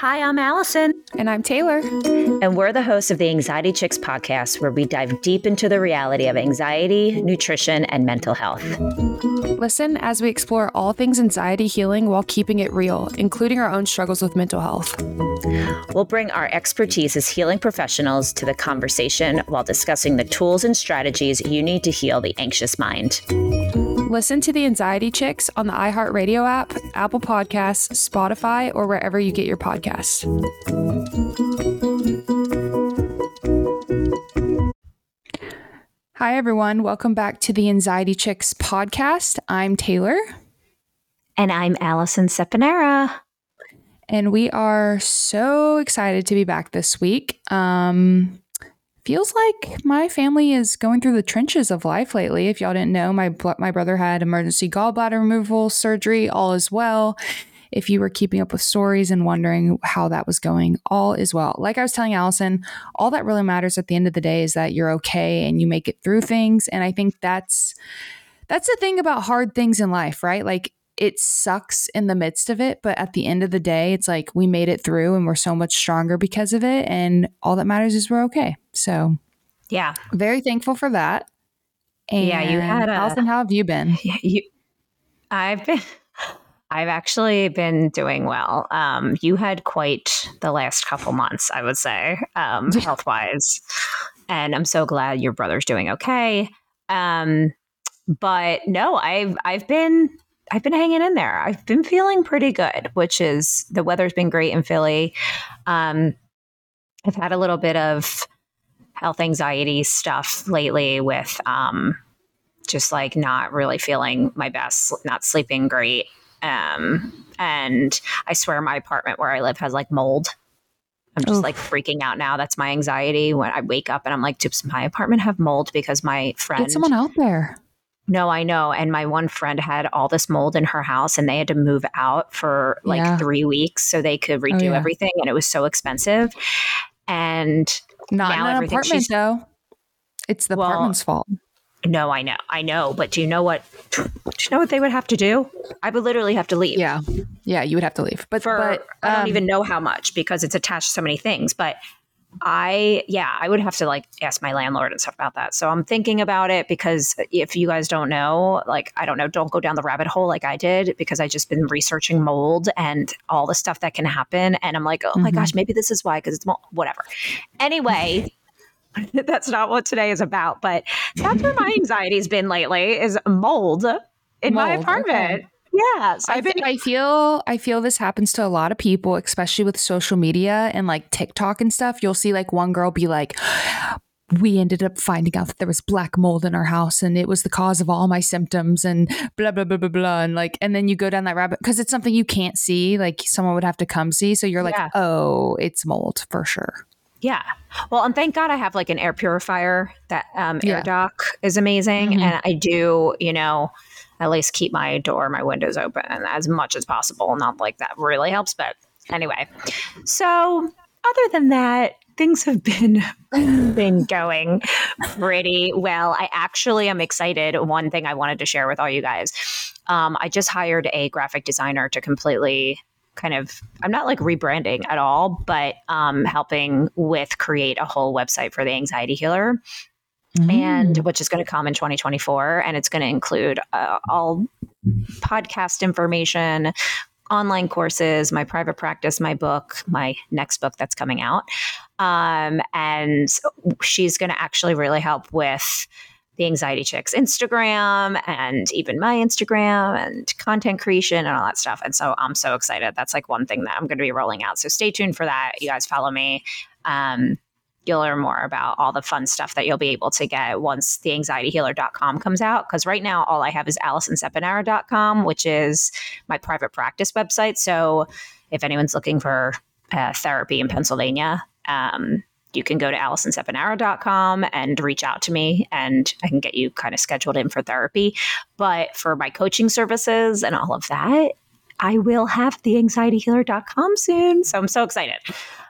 Hi, I'm Alison. And I'm Taylor. And we're the hosts of the Anxiety Chicks podcast, where we dive deep into the reality of anxiety, nutrition, and mental health. Listen as we explore all things anxiety healing while keeping it real, including our own struggles with mental health. We'll bring our expertise as healing professionals to the conversation while discussing the tools and strategies you need to heal the anxious mind. Listen to the Anxiety Chicks on the iHeartRadio app, Apple Podcasts, Spotify, or wherever you get your podcasts. Hi, everyone. Welcome back to the Anxiety Chicks podcast. I'm Taylor. And I'm Alison Seponara. And we are so excited to be back this week. Um, feels like my family is going through the trenches of life lately. If y'all didn't know, my my brother had emergency gallbladder removal surgery. All is well. If you were keeping up with stories and wondering how that was going, all is well. Like I was telling Alison, all that really matters at the end of the day is that you're okay and you make it through things. And I think that's that's the thing about hard things in life, right? Like it sucks in the midst of it, but at the end of the day, it's like we made it through and we're so much stronger because of it. And all that matters is we're okay. So, yeah, very thankful for that. And yeah, you had a, Alison. How have you been? You, I've been. I've actually been doing well. Um, you had quite the last couple months, I would say, um, health wise, and I'm so glad your brother's doing okay. Um, but no, I've I've been I've been hanging in there. I've been feeling pretty good, which is the weather's been great in Philly. Um, I've had a little bit of health anxiety stuff lately with um, just like not really feeling my best, not sleeping great. Um, and I swear my apartment where I live has like mold. I'm just Oof. like freaking out now. That's my anxiety when I wake up and I'm like, does my apartment have mold? Because my friend. Get someone out there. No, I know. And my one friend had all this mold in her house and they had to move out for like yeah. three weeks so they could redo oh, yeah. everything. And it was so expensive. And not now in an apartment though. It's the well, apartment's fault. No, I know, I know. But do you know what? Do you know what they would have to do? I would literally have to leave. Yeah, yeah, you would have to leave. But for but, um, I don't even um, know how much because it's attached to so many things. But I, yeah, I would have to like ask my landlord and stuff about that. So I'm thinking about it because if you guys don't know, like, I don't know, don't go down the rabbit hole like I did because I just been researching mold and all the stuff that can happen. And I'm like, oh mm-hmm. my gosh, maybe this is why, because it's mold, whatever. Anyway, that's not what today is about, but that's where my anxiety's been lately is mold in mold, my apartment. Okay. Yeah. So I, I feel I feel this happens to a lot of people, especially with social media and like TikTok and stuff. You'll see like one girl be like, we ended up finding out that there was black mold in our house and it was the cause of all my symptoms and blah blah blah blah blah and like and then you go down that rabbit because it's something you can't see like someone would have to come see so you're like yeah. oh it's mold for sure yeah well and thank god i have like an air purifier that um air yeah. doc is amazing mm-hmm. and i do you know at least keep my door, my windows open as much as possible. Not like that really helps, but anyway. So other than that, things have been been going pretty well. I actually am excited. One thing I wanted to share with all you guys. Um, I just hired a graphic designer to completely kind of I'm not like rebranding at all, but um, helping with create a whole website for the anxiety healer mm. and which is going to come in 2024 and it's going to include uh, all podcast information online courses my private practice my book my next book that's coming out. Um, and she's going to actually really help with the anxiety chicks instagram and even my instagram and content creation and all that stuff. And so i'm so excited. That's like one thing that i'm going to be rolling out. So stay tuned for that. You guys follow me. Um, you'll learn more about all the fun stuff that you'll be able to get once the anxietyhealer.com comes out. Because right now, all I have is AlisonSeponara.com, which is my private practice website. So if anyone's looking for uh, therapy in Pennsylvania, um, you can go to AlisonSeponara.com and reach out to me and I can get you kind of scheduled in for therapy. But for my coaching services and all of that, I will have the anxietyhealer.com soon. So I'm so excited.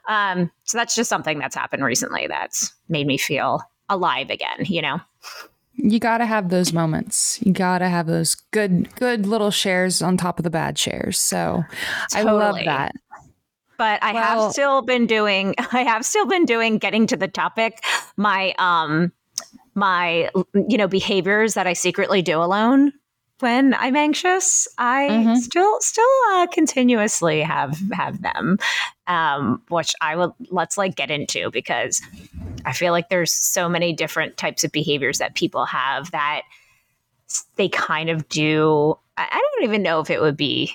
Um, so that's just something that's happened recently that's made me feel alive again, you know? You got to have those moments. You got to have those good, good little shares on top of the bad shares. So totally. I love that. but I well, have still been doing. I have still been doing. Getting to the topic, my um, my you know behaviors that I secretly do alone when I'm anxious. I mm-hmm. still still uh, continuously have have them, um, which I will let's like get into because I feel like there's so many different types of behaviors that people have that they kind of do. I, I don't even know if it would be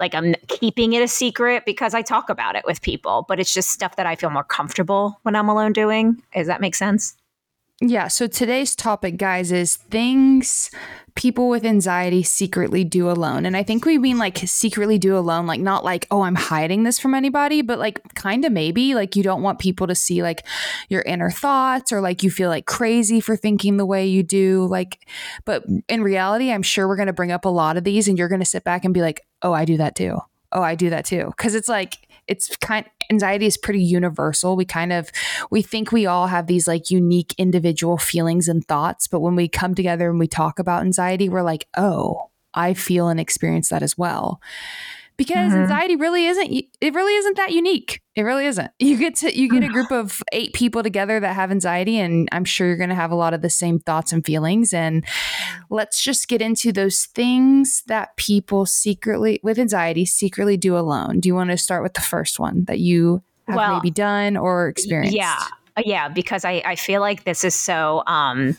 like I'm keeping it a secret because I talk about it with people, but it's just stuff that I feel more comfortable when I'm alone doing. Does that make sense? Yeah. So today's topic, guys, is things people with anxiety secretly do alone. And I think we mean like secretly do alone, like not like, oh, I'm hiding this from anybody, but like kind of maybe like you don't want people to see like your inner thoughts or like you feel like crazy for thinking the way you do. Like, but in reality, I'm sure we're going to bring up a lot of these and you're going to sit back and be like, oh, I do that too. Oh, I do that too. Cause it's like, it's kind anxiety is pretty universal. We kind of we think we all have these like unique individual feelings and thoughts, but when we come together and we talk about anxiety, we're like, "Oh, I feel and experience that as well." Because mm-hmm. anxiety really isn't it really isn't that unique. It really isn't. You get to you get a group of eight people together that have anxiety and i'm sure you're going to have a lot of the same thoughts and feelings and let's just get into those things that people secretly with anxiety secretly do alone. Do you want to start with the first one that you have well, maybe done or experienced? yeah yeah because i i feel like this is so um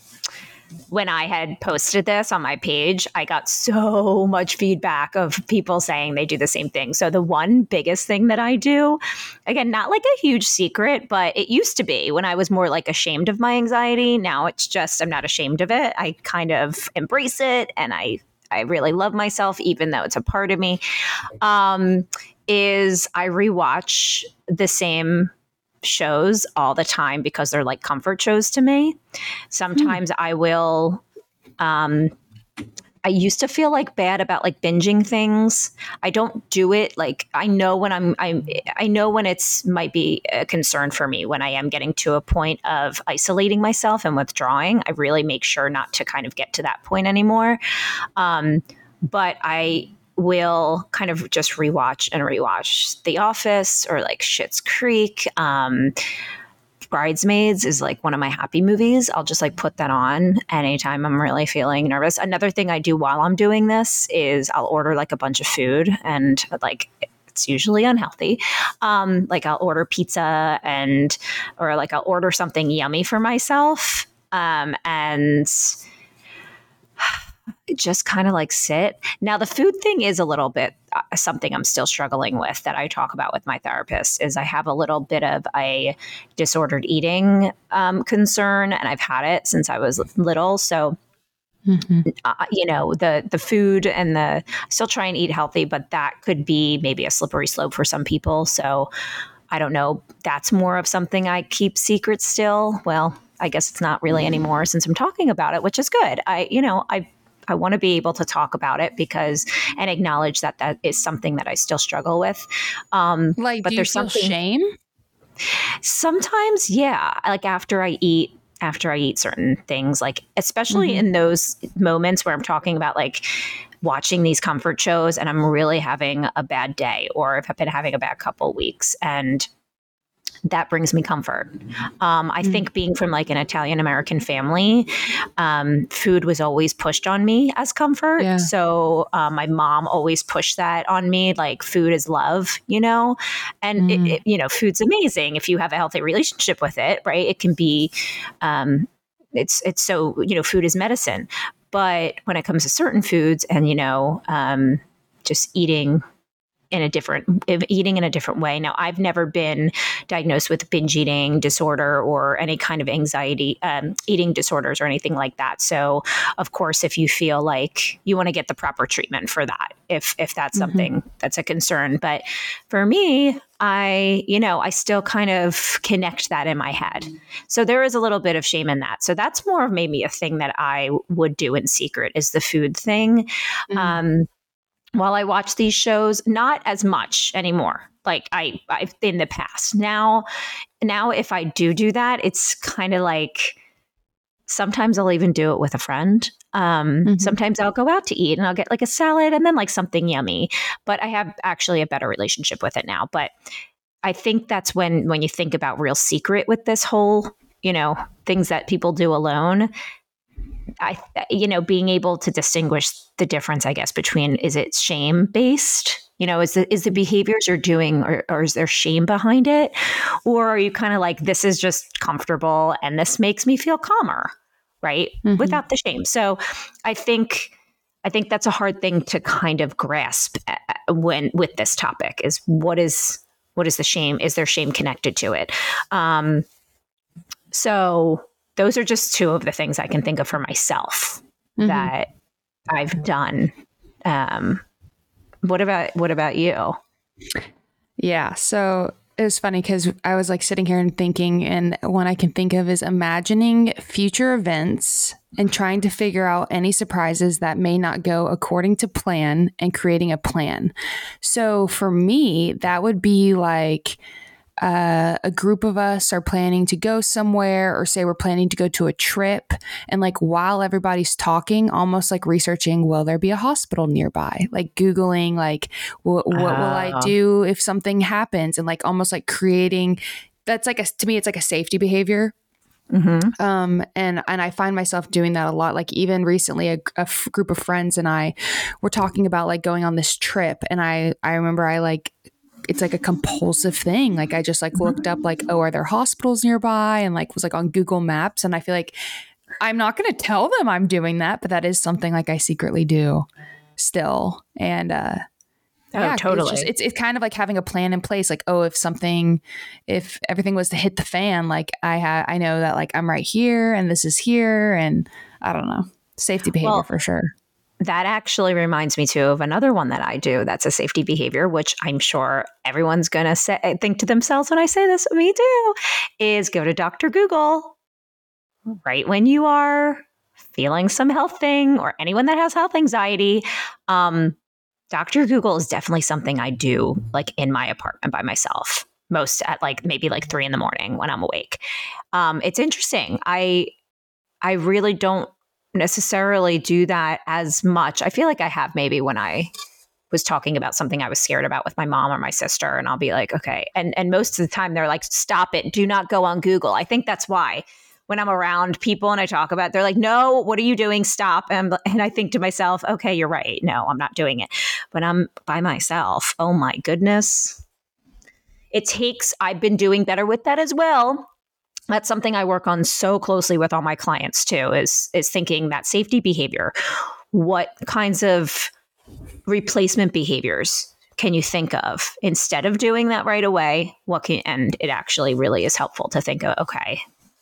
when I had posted this on my page, I got so much feedback of people saying they do the same thing. So, the one biggest thing that I do, again, not like a huge secret, but it used to be when I was more like ashamed of my anxiety. Now it's just, I'm not ashamed of it. I kind of embrace it and I, I really love myself, even though it's a part of me. Um, is I rewatch the same shows all the time because they're like comfort shows to me. Sometimes mm. I will um I used to feel like bad about like binging things. I don't do it like I know when I'm I I know when it's might be a concern for me when I am getting to a point of isolating myself and withdrawing. I really make sure not to kind of get to that point anymore. Um, but I will kind of just rewatch and rewatch The Office or like Schitt's Creek. Um, Bridesmaids is like one of my happy movies. I'll just like put that on anytime I'm really feeling nervous. Another thing I do while I'm doing this is I'll order like a bunch of food and like it's usually unhealthy. Um, like I'll order pizza and or like I'll order something yummy for myself. Um, and just kind of like sit. Now, the food thing is a little bit uh, something I'm still struggling with that I talk about with my therapist. Is I have a little bit of a disordered eating um, concern, and I've had it since I was little. So. Mm-hmm. Uh, you know the the food and the still try and eat healthy, but that could be maybe a slippery slope for some people. So I don't know. That's more of something I keep secret still. Well, I guess it's not really anymore since I'm talking about it, which is good. I you know I I want to be able to talk about it because and acknowledge that that is something that I still struggle with. Um, like, but there's something shame. Sometimes, yeah. Like after I eat, after I eat certain things, like especially mm-hmm. in those moments where I'm talking about like watching these comfort shows and I'm really having a bad day or if I've been having a bad couple weeks and that brings me comfort. Um, I mm-hmm. think being from like an Italian American family, um, food was always pushed on me as comfort. Yeah. So um, my mom always pushed that on me, like food is love, you know, and mm. it, it, you know, food's amazing if you have a healthy relationship with it, right? It can be, um, it's it's so you know, food is medicine, but when it comes to certain foods and you know, um, just eating in a different eating in a different way. Now, I've never been diagnosed with binge eating disorder or any kind of anxiety um, eating disorders or anything like that. So, of course, if you feel like you want to get the proper treatment for that, if if that's mm-hmm. something that's a concern, but for me, I, you know, I still kind of connect that in my head. So there is a little bit of shame in that. So that's more of maybe a thing that I would do in secret is the food thing. Mm-hmm. Um, while I watch these shows, not as much anymore. Like I, I've in the past. Now, now if I do do that, it's kind of like sometimes I'll even do it with a friend. Um, mm-hmm. Sometimes I'll go out to eat and I'll get like a salad and then like something yummy. But I have actually a better relationship with it now. But I think that's when when you think about real secret with this whole, you know, things that people do alone. I, you know, being able to distinguish the difference, I guess, between is it shame based you know, is the is the behaviors you're doing or, or is there shame behind it? Or are you kind of like, this is just comfortable and this makes me feel calmer, right? Mm-hmm. Without the shame. So I think I think that's a hard thing to kind of grasp when with this topic is what is what is the shame? Is there shame connected to it? Um, so those are just two of the things I can think of for myself mm-hmm. that I've done um, what about what about you? Yeah, so it was funny because I was like sitting here and thinking, and one I can think of is imagining future events and trying to figure out any surprises that may not go according to plan and creating a plan. So for me, that would be like uh, a group of us are planning to go somewhere, or say we're planning to go to a trip, and like while everybody's talking, almost like researching, will there be a hospital nearby? Like Googling, like, what will I ah. do if something happens? And like almost like creating that's like a, to me, it's like a safety behavior Mm-hmm. Um, and and I find myself doing that a lot. Like even recently, a, a f- group of friends and I were talking about like going on this trip, and I I remember I like it's like a compulsive thing. Like I just like looked up like, oh, are there hospitals nearby? And like was like on Google Maps. And I feel like I'm not gonna tell them I'm doing that, but that is something like I secretly do still. And uh Oh, yeah, totally. It's, just, it's, it's kind of like having a plan in place. Like, oh, if something, if everything was to hit the fan, like I have, I know that like I'm right here and this is here, and I don't know, safety behavior well, for sure that actually reminds me too of another one that I do that's a safety behavior, which I'm sure everyone's going to say, think to themselves when I say this, me too, is go to Dr. Google right when you are feeling some health thing or anyone that has health anxiety. Um, Dr. Google is definitely something I do like in my apartment by myself, most at like maybe like three in the morning when I'm awake. Um, it's interesting. I I really don't necessarily do that as much. I feel like I have maybe when I was talking about something I was scared about with my mom or my sister and I'll be like, "Okay." And and most of the time they're like, "Stop it. Do not go on Google." I think that's why when I'm around people and I talk about it, they're like, "No, what are you doing? Stop." And and I think to myself, "Okay, you're right. No, I'm not doing it." But I'm by myself. Oh my goodness. It takes I've been doing better with that as well that's something I work on so closely with all my clients too is is thinking that safety behavior. What kinds of replacement behaviors can you think of instead of doing that right away? What can and it actually really is helpful to think of okay,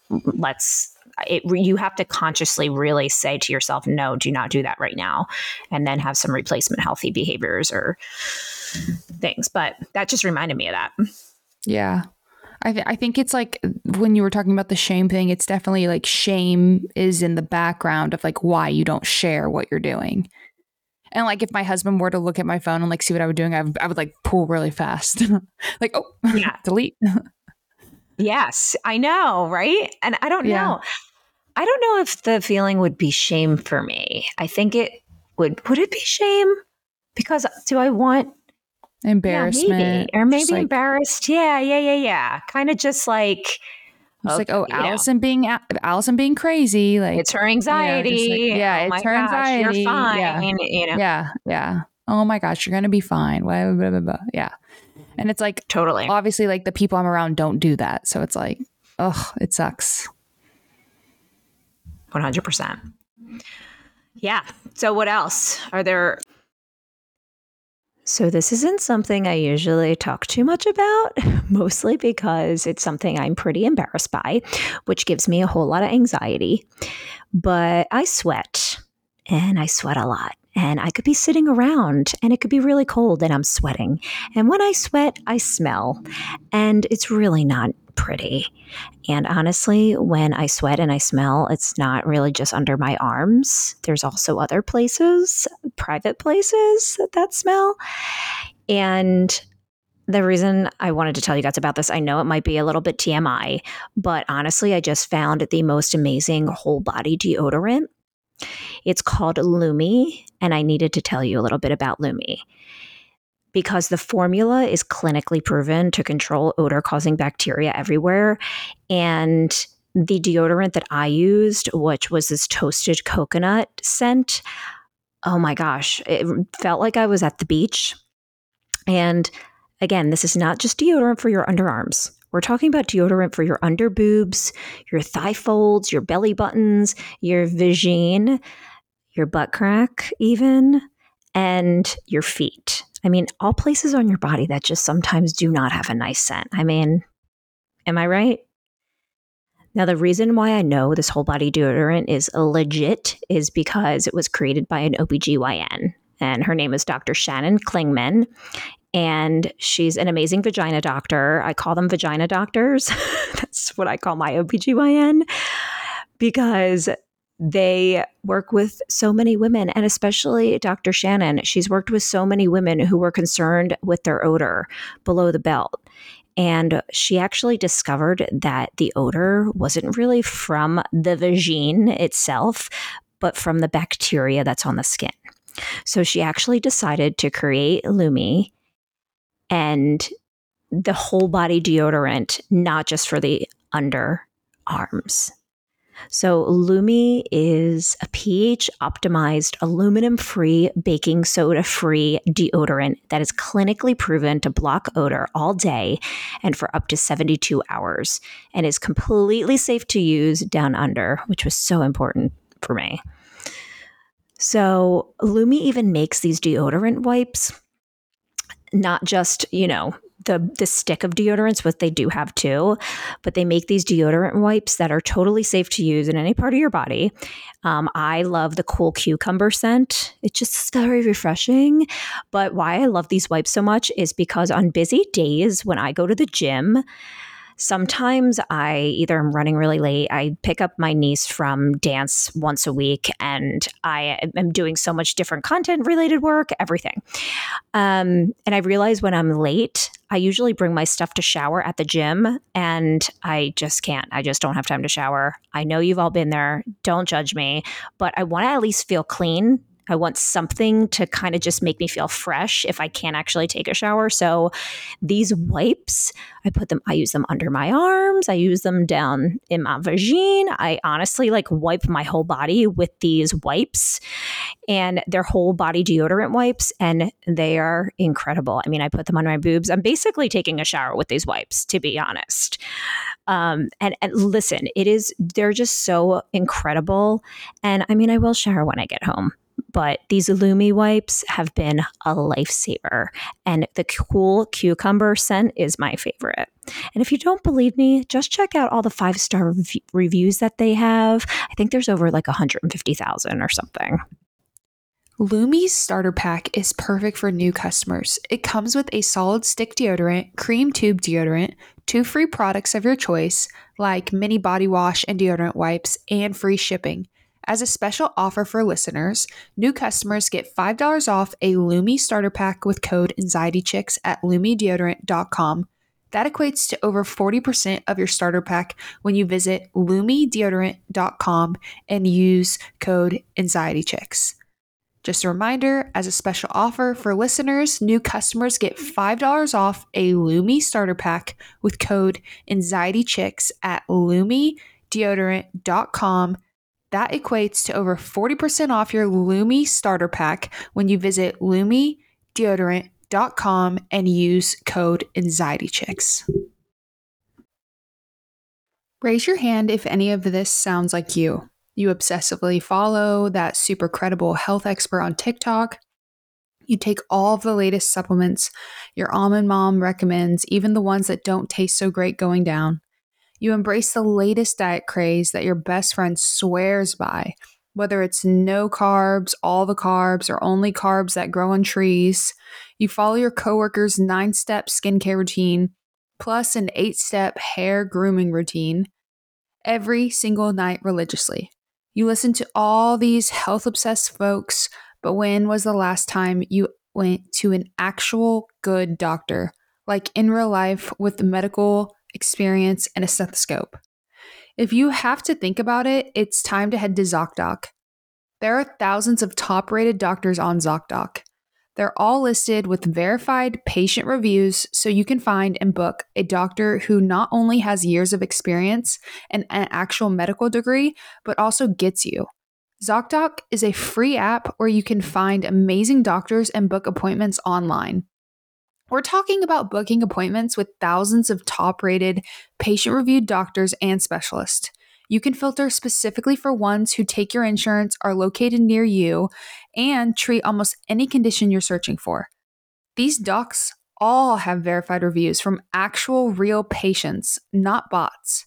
let's it, you have to consciously really say to yourself, no, do not do that right now. And then have some replacement healthy behaviors or things. But that just reminded me of that. Yeah. I, th- I think it's like when you were talking about the shame thing, it's definitely like shame is in the background of like why you don't share what you're doing. And like if my husband were to look at my phone and like see what I was doing, I would, I would like pull really fast. like, oh, yeah, delete. yes, I know, right? And I don't yeah. know. I don't know if the feeling would be shame for me. I think it would. Would it be shame? Because do I want embarrassment yeah, maybe. or maybe like, embarrassed. Yeah yeah yeah yeah. Kind of just like it's okay, like oh alison know. being alison being crazy like it's her anxiety you know, like, yeah oh it's her gosh, anxiety. You're fine yeah. you know. Yeah yeah. Oh my gosh you're gonna be fine. Blah, blah, blah, blah. yeah. And it's like totally. obviously like the people i'm around don't do that. So it's like oh it sucks. 100% yeah. So what else? Are there so, this isn't something I usually talk too much about, mostly because it's something I'm pretty embarrassed by, which gives me a whole lot of anxiety. But I sweat, and I sweat a lot. And I could be sitting around and it could be really cold and I'm sweating. And when I sweat, I smell. And it's really not pretty. And honestly, when I sweat and I smell, it's not really just under my arms. There's also other places, private places that, that smell. And the reason I wanted to tell you guys about this, I know it might be a little bit TMI, but honestly, I just found the most amazing whole body deodorant. It's called Lume, and I needed to tell you a little bit about Lume. Because the formula is clinically proven to control odor causing bacteria everywhere. And the deodorant that I used, which was this toasted coconut scent, oh my gosh, it felt like I was at the beach. And again, this is not just deodorant for your underarms. We're talking about deodorant for your under boobs, your thigh folds, your belly buttons, your vagine, your butt crack, even, and your feet. I mean, all places on your body that just sometimes do not have a nice scent. I mean, am I right? Now, the reason why I know this whole body deodorant is legit is because it was created by an OBGYN, and her name is Dr. Shannon Klingman. And she's an amazing vagina doctor. I call them vagina doctors. That's what I call my OBGYN because they work with so many women, and especially Dr. Shannon. She's worked with so many women who were concerned with their odor below the belt. And she actually discovered that the odor wasn't really from the vagine itself, but from the bacteria that's on the skin. So she actually decided to create Lume and the whole body deodorant, not just for the underarms. So, Lume is a pH optimized, aluminum free, baking soda free deodorant that is clinically proven to block odor all day and for up to 72 hours and is completely safe to use down under, which was so important for me. So, Lume even makes these deodorant wipes not just, you know, the the stick of deodorants, what they do have too, but they make these deodorant wipes that are totally safe to use in any part of your body. Um, I love the cool cucumber scent; it's just very refreshing. But why I love these wipes so much is because on busy days when I go to the gym, sometimes I either am running really late, I pick up my niece from dance once a week, and I am doing so much different content related work, everything. Um, and I realize when I'm late, I usually bring my stuff to shower at the gym, and I just can't. I just don't have time to shower. I know you've all been there. Don't judge me, but I want to at least feel clean I want something to kind of just make me feel fresh if I can't actually take a shower. So these wipes, I put them, I use them under my arms, I use them down in my vagine. I honestly like wipe my whole body with these wipes and they're whole body deodorant wipes and they are incredible. I mean, I put them on my boobs. I'm basically taking a shower with these wipes, to be honest. Um, and, and listen, it is, they're just so incredible. And I mean, I will shower when I get home but these Lume wipes have been a lifesaver. And the cool cucumber scent is my favorite. And if you don't believe me, just check out all the five star rev- reviews that they have. I think there's over like 150,000 or something. Lume's starter pack is perfect for new customers. It comes with a solid stick deodorant, cream tube deodorant, two free products of your choice, like mini body wash and deodorant wipes, and free shipping. As a special offer for listeners, new customers get $5 off a Lume starter pack with code AnxietyChicks at lumedeodorant.com. That equates to over 40% of your starter pack when you visit lumedeodorant.com and use code AnxietyChicks. Just a reminder, as a special offer for listeners, new customers get $5 off a Lume starter pack with code AnxietyChicks at lumedeodorant.com that equates to over 40% off your Lume starter pack when you visit lumedeodorant.com and use code AnxietyChicks. Raise your hand if any of this sounds like you. You obsessively follow that super credible health expert on TikTok. You take all of the latest supplements your almond mom recommends, even the ones that don't taste so great going down. You embrace the latest diet craze that your best friend swears by, whether it's no carbs, all the carbs, or only carbs that grow on trees. You follow your coworker's nine step skincare routine, plus an eight step hair grooming routine every single night religiously. You listen to all these health obsessed folks, but when was the last time you went to an actual good doctor, like in real life with medical experience, and a stethoscope. If you have to think about it, it's time to head to ZocDoc. There are thousands of top rated doctors on ZocDoc. They're all listed with verified patient reviews so you can find and book a doctor who not only has years of experience and an actual medical degree, but also gets you. ZocDoc is a free app where you can find amazing doctors and book appointments online. We're talking about booking appointments with thousands of top rated, patient reviewed doctors and specialists. You can filter specifically for ones who take your insurance, are located near you, and treat almost any condition you're searching for. These docs all have verified reviews from actual real patients, not bots.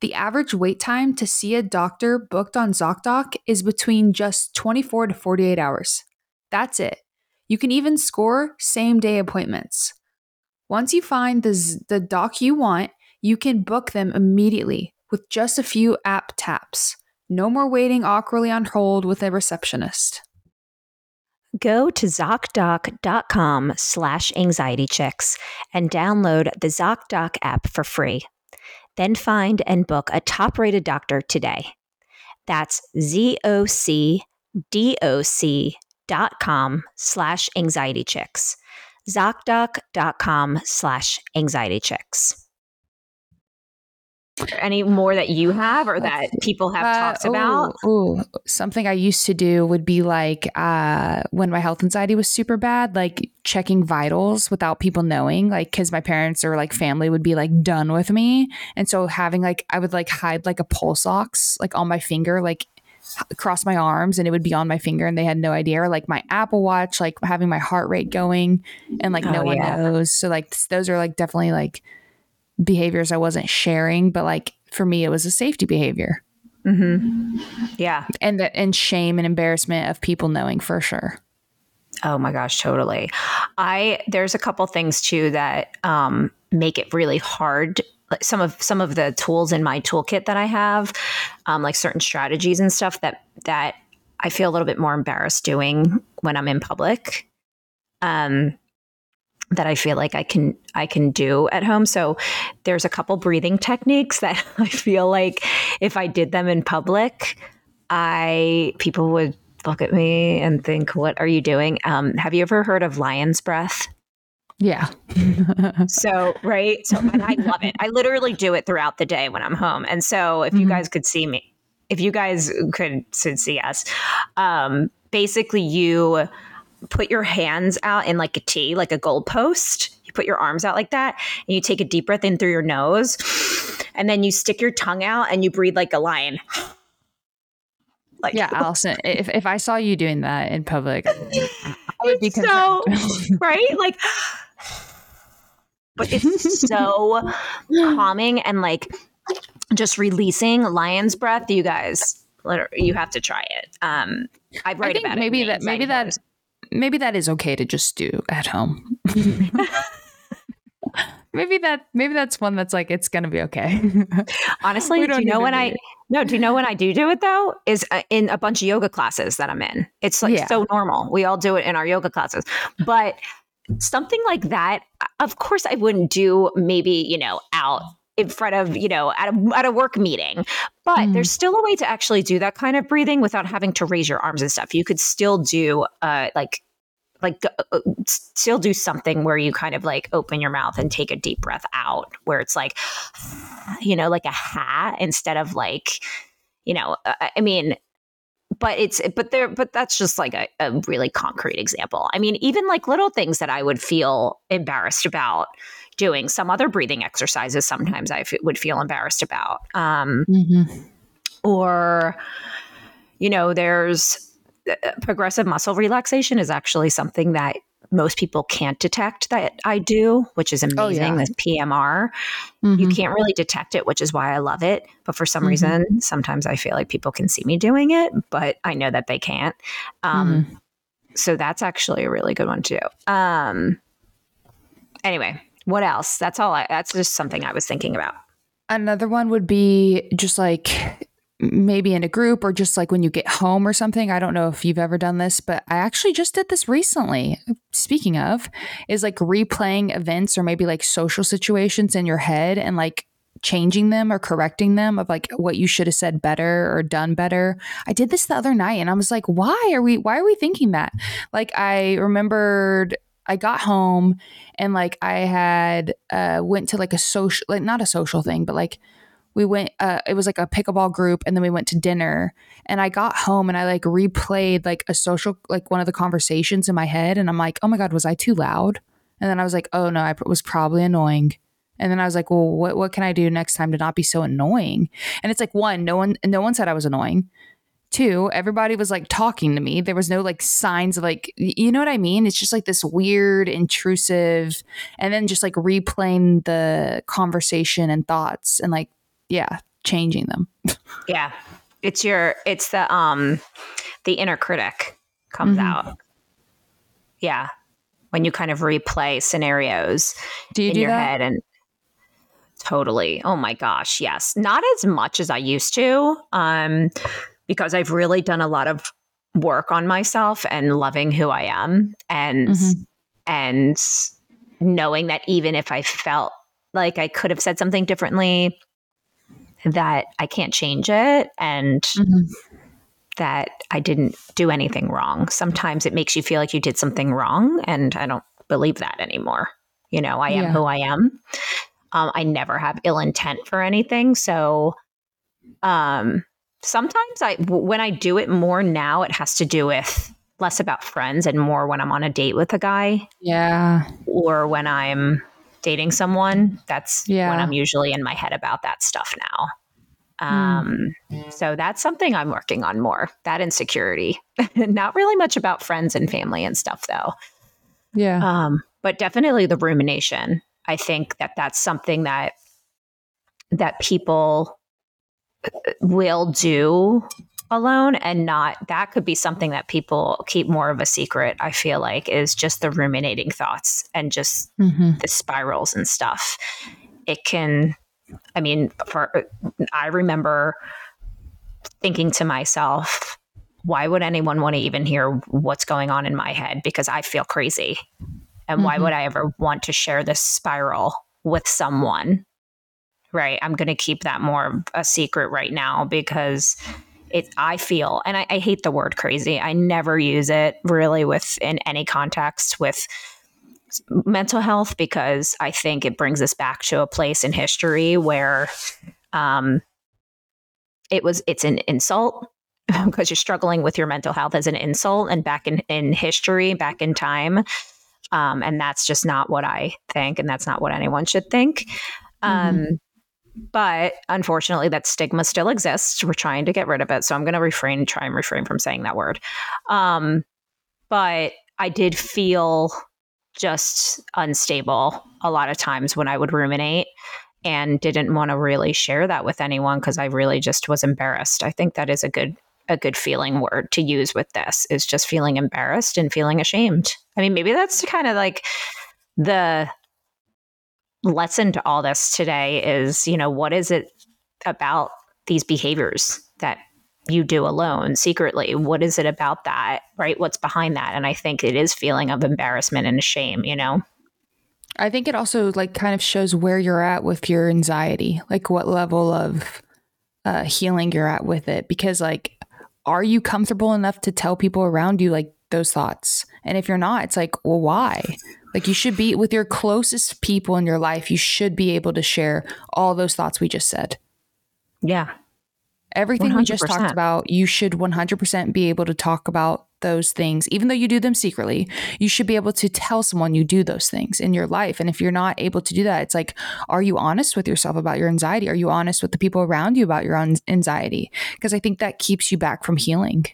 The average wait time to see a doctor booked on ZocDoc is between just 24 to 48 hours. That's it. You can even score same day appointments. Once you find the, the doc you want, you can book them immediately with just a few app taps. No more waiting awkwardly on hold with a receptionist. Go to ZocDoc.com slash anxiety anxietychicks and download the ZocDoc app for free. Then find and book a top rated doctor today. That's Z-O-C-D-O-C dot com slash anxiety chicks. ZocDoc.com slash anxiety chicks any more that you have or that people have uh, talked about? Ooh, something I used to do would be like uh, when my health anxiety was super bad, like checking vitals without people knowing, like because my parents or like family would be like done with me, and so having like I would like hide like a pulse ox like on my finger, like across my arms and it would be on my finger and they had no idea or like my apple watch like having my heart rate going and like no oh, one yeah. knows so like those are like definitely like behaviors I wasn't sharing, but like for me, it was a safety behavior. Mm-hmm. Yeah. And that and shame and embarrassment of people knowing for sure. Oh my gosh, totally. I there's a couple things too that um, make it really hard. Some of some of the tools in my toolkit that I have, um, like certain strategies and stuff that that I feel a little bit more embarrassed doing when I'm in public. Um, that I feel like I can I can do at home. So there's a couple breathing techniques that I feel like if I did them in public, I people would look at me and think, "What are you doing?" Um, have you ever heard of lion's breath? Yeah. so right. So and I love it. I literally do it throughout the day when I'm home. And so if mm-hmm. you guys could see me, if you guys could, could see us, um, basically you put your hands out in like a T, like a goalpost. You put your arms out like that, and you take a deep breath in through your nose, and then you stick your tongue out and you breathe like a lion. Like, yeah, Alison, if, if I saw you doing that in public, I would be so right, like, but it's so calming and like just releasing lion's breath. You guys, you have to try it. Um, I write I about maybe it. Maybe that maybe that maybe that is okay to just do at home. maybe that maybe that's one that's like it's gonna be okay. Honestly, do you know when I it. no? Do you know when I do do it though? Is uh, in a bunch of yoga classes that I'm in. It's like yeah. so normal. We all do it in our yoga classes, but something like that. Of course, I wouldn't do. Maybe you know out in front of you know at a, at a work meeting but mm. there's still a way to actually do that kind of breathing without having to raise your arms and stuff you could still do uh like like uh, uh, still do something where you kind of like open your mouth and take a deep breath out where it's like you know like a hat instead of like you know uh, i mean but it's but there but that's just like a, a really concrete example i mean even like little things that i would feel embarrassed about doing some other breathing exercises sometimes I f- would feel embarrassed about. Um, mm-hmm. Or, you know, there's uh, progressive muscle relaxation is actually something that most people can't detect that I do, which is amazing. Oh, yeah. The PMR, mm-hmm. you can't really detect it, which is why I love it. But for some mm-hmm. reason, sometimes I feel like people can see me doing it, but I know that they can't. Um, mm-hmm. So that's actually a really good one too. Um, anyway, what else? That's all. I, that's just something I was thinking about. Another one would be just like maybe in a group or just like when you get home or something. I don't know if you've ever done this, but I actually just did this recently. Speaking of, is like replaying events or maybe like social situations in your head and like changing them or correcting them of like what you should have said better or done better. I did this the other night and I was like, why are we why are we thinking that? Like I remembered I got home and like I had uh went to like a social like not a social thing, but like we went uh it was like a pickleball group and then we went to dinner and I got home and I like replayed like a social like one of the conversations in my head and I'm like, "Oh my god, was I too loud?" And then I was like, "Oh no, I was probably annoying." And then I was like, "Well, what what can I do next time to not be so annoying?" And it's like one, no one no one said I was annoying. Two, everybody was like talking to me. There was no like signs of like, you know what I mean? It's just like this weird, intrusive, and then just like replaying the conversation and thoughts and like, yeah, changing them. yeah. It's your, it's the, um, the inner critic comes mm-hmm. out. Yeah. When you kind of replay scenarios do you in do your that? head and totally. Oh my gosh. Yes. Not as much as I used to. Um, because I've really done a lot of work on myself and loving who I am and mm-hmm. and knowing that even if I felt like I could have said something differently that I can't change it and mm-hmm. that I didn't do anything wrong. Sometimes it makes you feel like you did something wrong and I don't believe that anymore. You know, I am yeah. who I am. Um, I never have ill intent for anything. So um sometimes I when I do it more now, it has to do with less about friends and more when I'm on a date with a guy. Yeah. Or when I'm dating someone. That's yeah. when I'm usually in my head about that stuff now. Um, mm. so that's something I'm working on more. That insecurity. Not really much about friends and family and stuff though. Yeah. Um, but definitely the rumination. I think that that's something that that people will do alone and not that could be something that people keep more of a secret i feel like is just the ruminating thoughts and just mm-hmm. the spirals and stuff it can i mean for i remember thinking to myself why would anyone want to even hear what's going on in my head because i feel crazy and mm-hmm. why would i ever want to share this spiral with someone right? I'm going to keep that more a secret right now because it I feel and I, I, hate the word crazy. I never use it really with in any context with mental health because I think it brings us back to a place in history where um it was it's an insult because you're struggling with your mental health as an insult and back in in history back in time um and that's just not what I think and that's not what anyone should think mm-hmm. um but unfortunately, that stigma still exists. We're trying to get rid of it. So I'm going to refrain, try and refrain from saying that word. Um, but I did feel just unstable a lot of times when I would ruminate and didn't want to really share that with anyone because I really just was embarrassed. I think that is a good a good feeling word to use with this is just feeling embarrassed and feeling ashamed. I mean, maybe that's kind of like the lesson to all this today is, you know, what is it about these behaviors that you do alone secretly? What is it about that? Right? What's behind that? And I think it is feeling of embarrassment and shame, you know? I think it also like kind of shows where you're at with your anxiety, like what level of uh, healing you're at with it. Because like, are you comfortable enough to tell people around you like those thoughts? And if you're not, it's like, well, why? Like you should be with your closest people in your life, you should be able to share all those thoughts we just said. Yeah. Everything 100%. we just talked about, you should 100% be able to talk about those things. Even though you do them secretly, you should be able to tell someone you do those things in your life. And if you're not able to do that, it's like, are you honest with yourself about your anxiety? Are you honest with the people around you about your anxiety? Because I think that keeps you back from healing.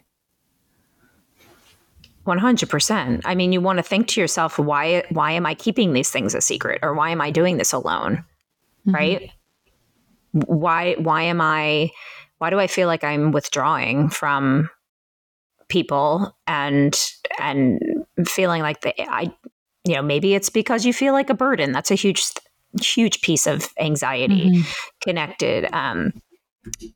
100%. I mean, you want to think to yourself, why why am I keeping these things a secret or why am I doing this alone? Mm-hmm. Right? Why why am I why do I feel like I'm withdrawing from people and and feeling like the I you know, maybe it's because you feel like a burden. That's a huge huge piece of anxiety mm-hmm. connected um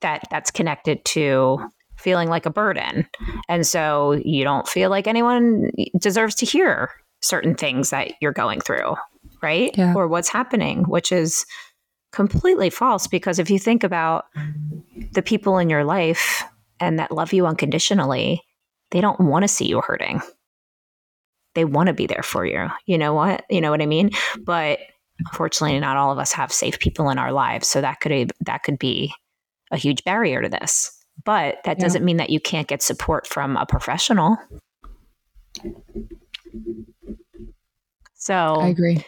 that that's connected to feeling like a burden. And so you don't feel like anyone deserves to hear certain things that you're going through, right? Yeah. Or what's happening, which is completely false because if you think about the people in your life and that love you unconditionally, they don't want to see you hurting. They want to be there for you. You know what? You know what I mean? But unfortunately not all of us have safe people in our lives, so that could that could be a huge barrier to this. But that doesn't mean that you can't get support from a professional. So I agree.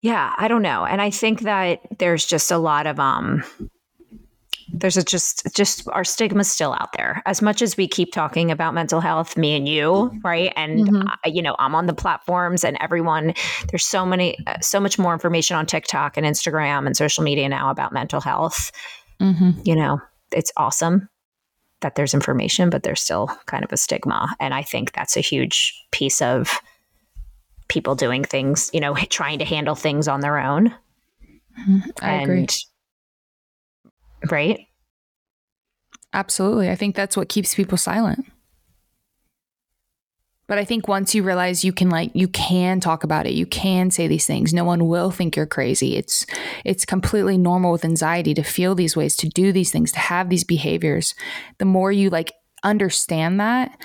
Yeah, I don't know. And I think that there's just a lot of um there's a just just our stigma's still out there. As much as we keep talking about mental health, me and you, right? And mm-hmm. uh, you know, I'm on the platforms and everyone there's so many uh, so much more information on TikTok and Instagram and social media now about mental health. Mm-hmm. You know, it's awesome that there's information, but there's still kind of a stigma. And I think that's a huge piece of people doing things, you know, trying to handle things on their own. Mm-hmm. I and, agree. Right? Absolutely. I think that's what keeps people silent. But I think once you realize you can like you can talk about it, you can say these things. No one will think you're crazy. It's it's completely normal with anxiety to feel these ways, to do these things, to have these behaviors. The more you like understand that,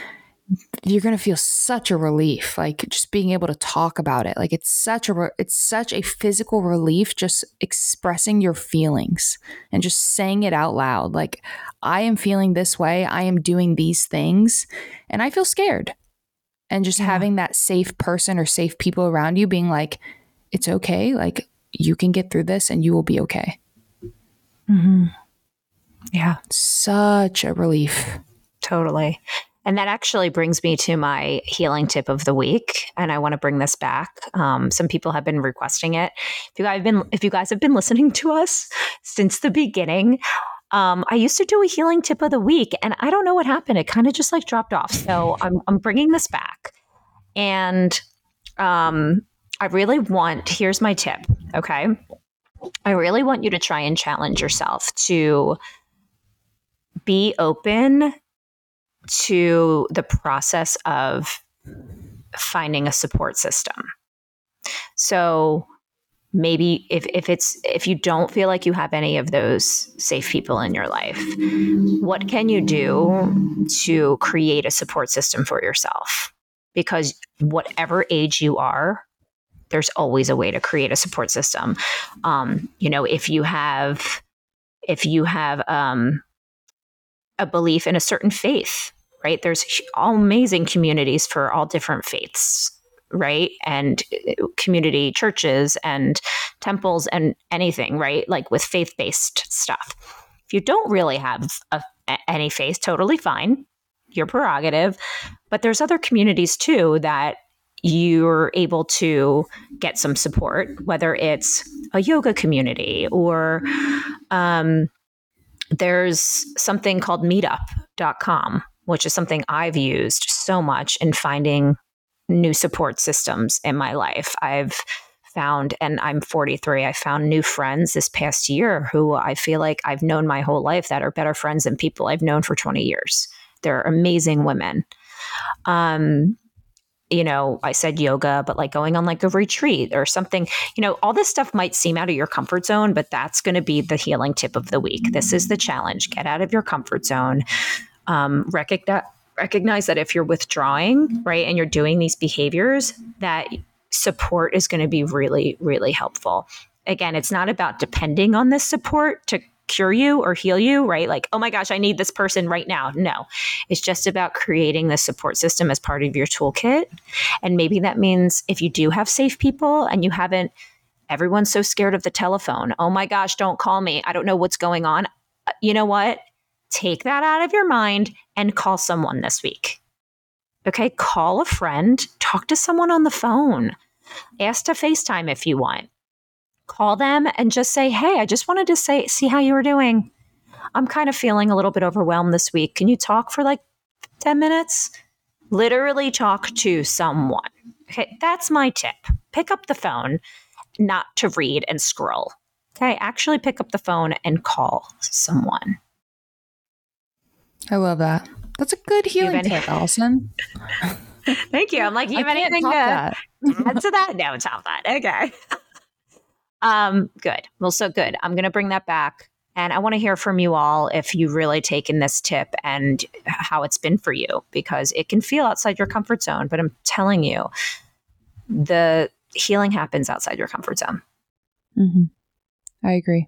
you're going to feel such a relief like just being able to talk about it like it's such a it's such a physical relief just expressing your feelings and just saying it out loud like i am feeling this way i am doing these things and i feel scared and just yeah. having that safe person or safe people around you being like it's okay like you can get through this and you will be okay mm-hmm. yeah such a relief totally and that actually brings me to my healing tip of the week, and I want to bring this back. Um, some people have been requesting it. If you guys have been, if you guys have been listening to us since the beginning, um, I used to do a healing tip of the week, and I don't know what happened. It kind of just like dropped off. So I'm, I'm bringing this back, and um, I really want. Here's my tip. Okay, I really want you to try and challenge yourself to be open to the process of finding a support system. So maybe if, if it's if you don't feel like you have any of those safe people in your life, what can you do to create a support system for yourself? Because whatever age you are, there's always a way to create a support system. Um, you know, if you have if you have um, a belief in a certain faith right? There's amazing communities for all different faiths, right? And uh, community churches and temples and anything, right? Like with faith based stuff. If you don't really have a, any faith, totally fine, your prerogative. But there's other communities too that you're able to get some support, whether it's a yoga community or um, there's something called meetup.com which is something I've used so much in finding new support systems in my life. I've found, and I'm 43, I found new friends this past year who I feel like I've known my whole life that are better friends than people I've known for 20 years. They're amazing women. Um, you know, I said yoga, but like going on like a retreat or something, you know, all this stuff might seem out of your comfort zone, but that's going to be the healing tip of the week. This is the challenge. Get out of your comfort zone um, recognize recognize that if you're withdrawing, right, and you're doing these behaviors, that support is going to be really, really helpful. Again, it's not about depending on this support to cure you or heal you, right? Like, oh my gosh, I need this person right now. No, it's just about creating the support system as part of your toolkit. And maybe that means if you do have safe people and you haven't, everyone's so scared of the telephone. Oh my gosh, don't call me. I don't know what's going on. Uh, you know what? Take that out of your mind and call someone this week. Okay, call a friend, talk to someone on the phone, ask to FaceTime if you want. Call them and just say, "Hey, I just wanted to say see how you were doing. I'm kind of feeling a little bit overwhelmed this week. Can you talk for like 10 minutes?" Literally talk to someone. Okay, that's my tip. Pick up the phone, not to read and scroll. Okay, actually pick up the phone and call someone. I love that. That's a good healing tip, Alison. Thank you. I'm like, you have anything to add to that? No, top that. Okay. Um, good. Well, so good. I'm going to bring that back. And I want to hear from you all if you've really taken this tip and how it's been for you, because it can feel outside your comfort zone. But I'm telling you, the healing happens outside your comfort zone. Mm-hmm. I agree.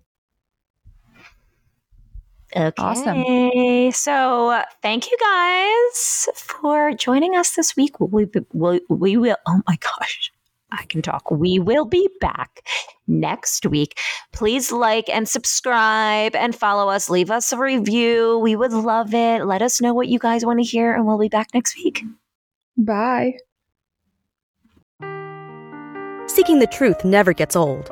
Okay. Awesome. So, thank you guys for joining us this week. We, we, we will, oh my gosh, I can talk. We will be back next week. Please like and subscribe and follow us. Leave us a review. We would love it. Let us know what you guys want to hear, and we'll be back next week. Bye. Seeking the truth never gets old.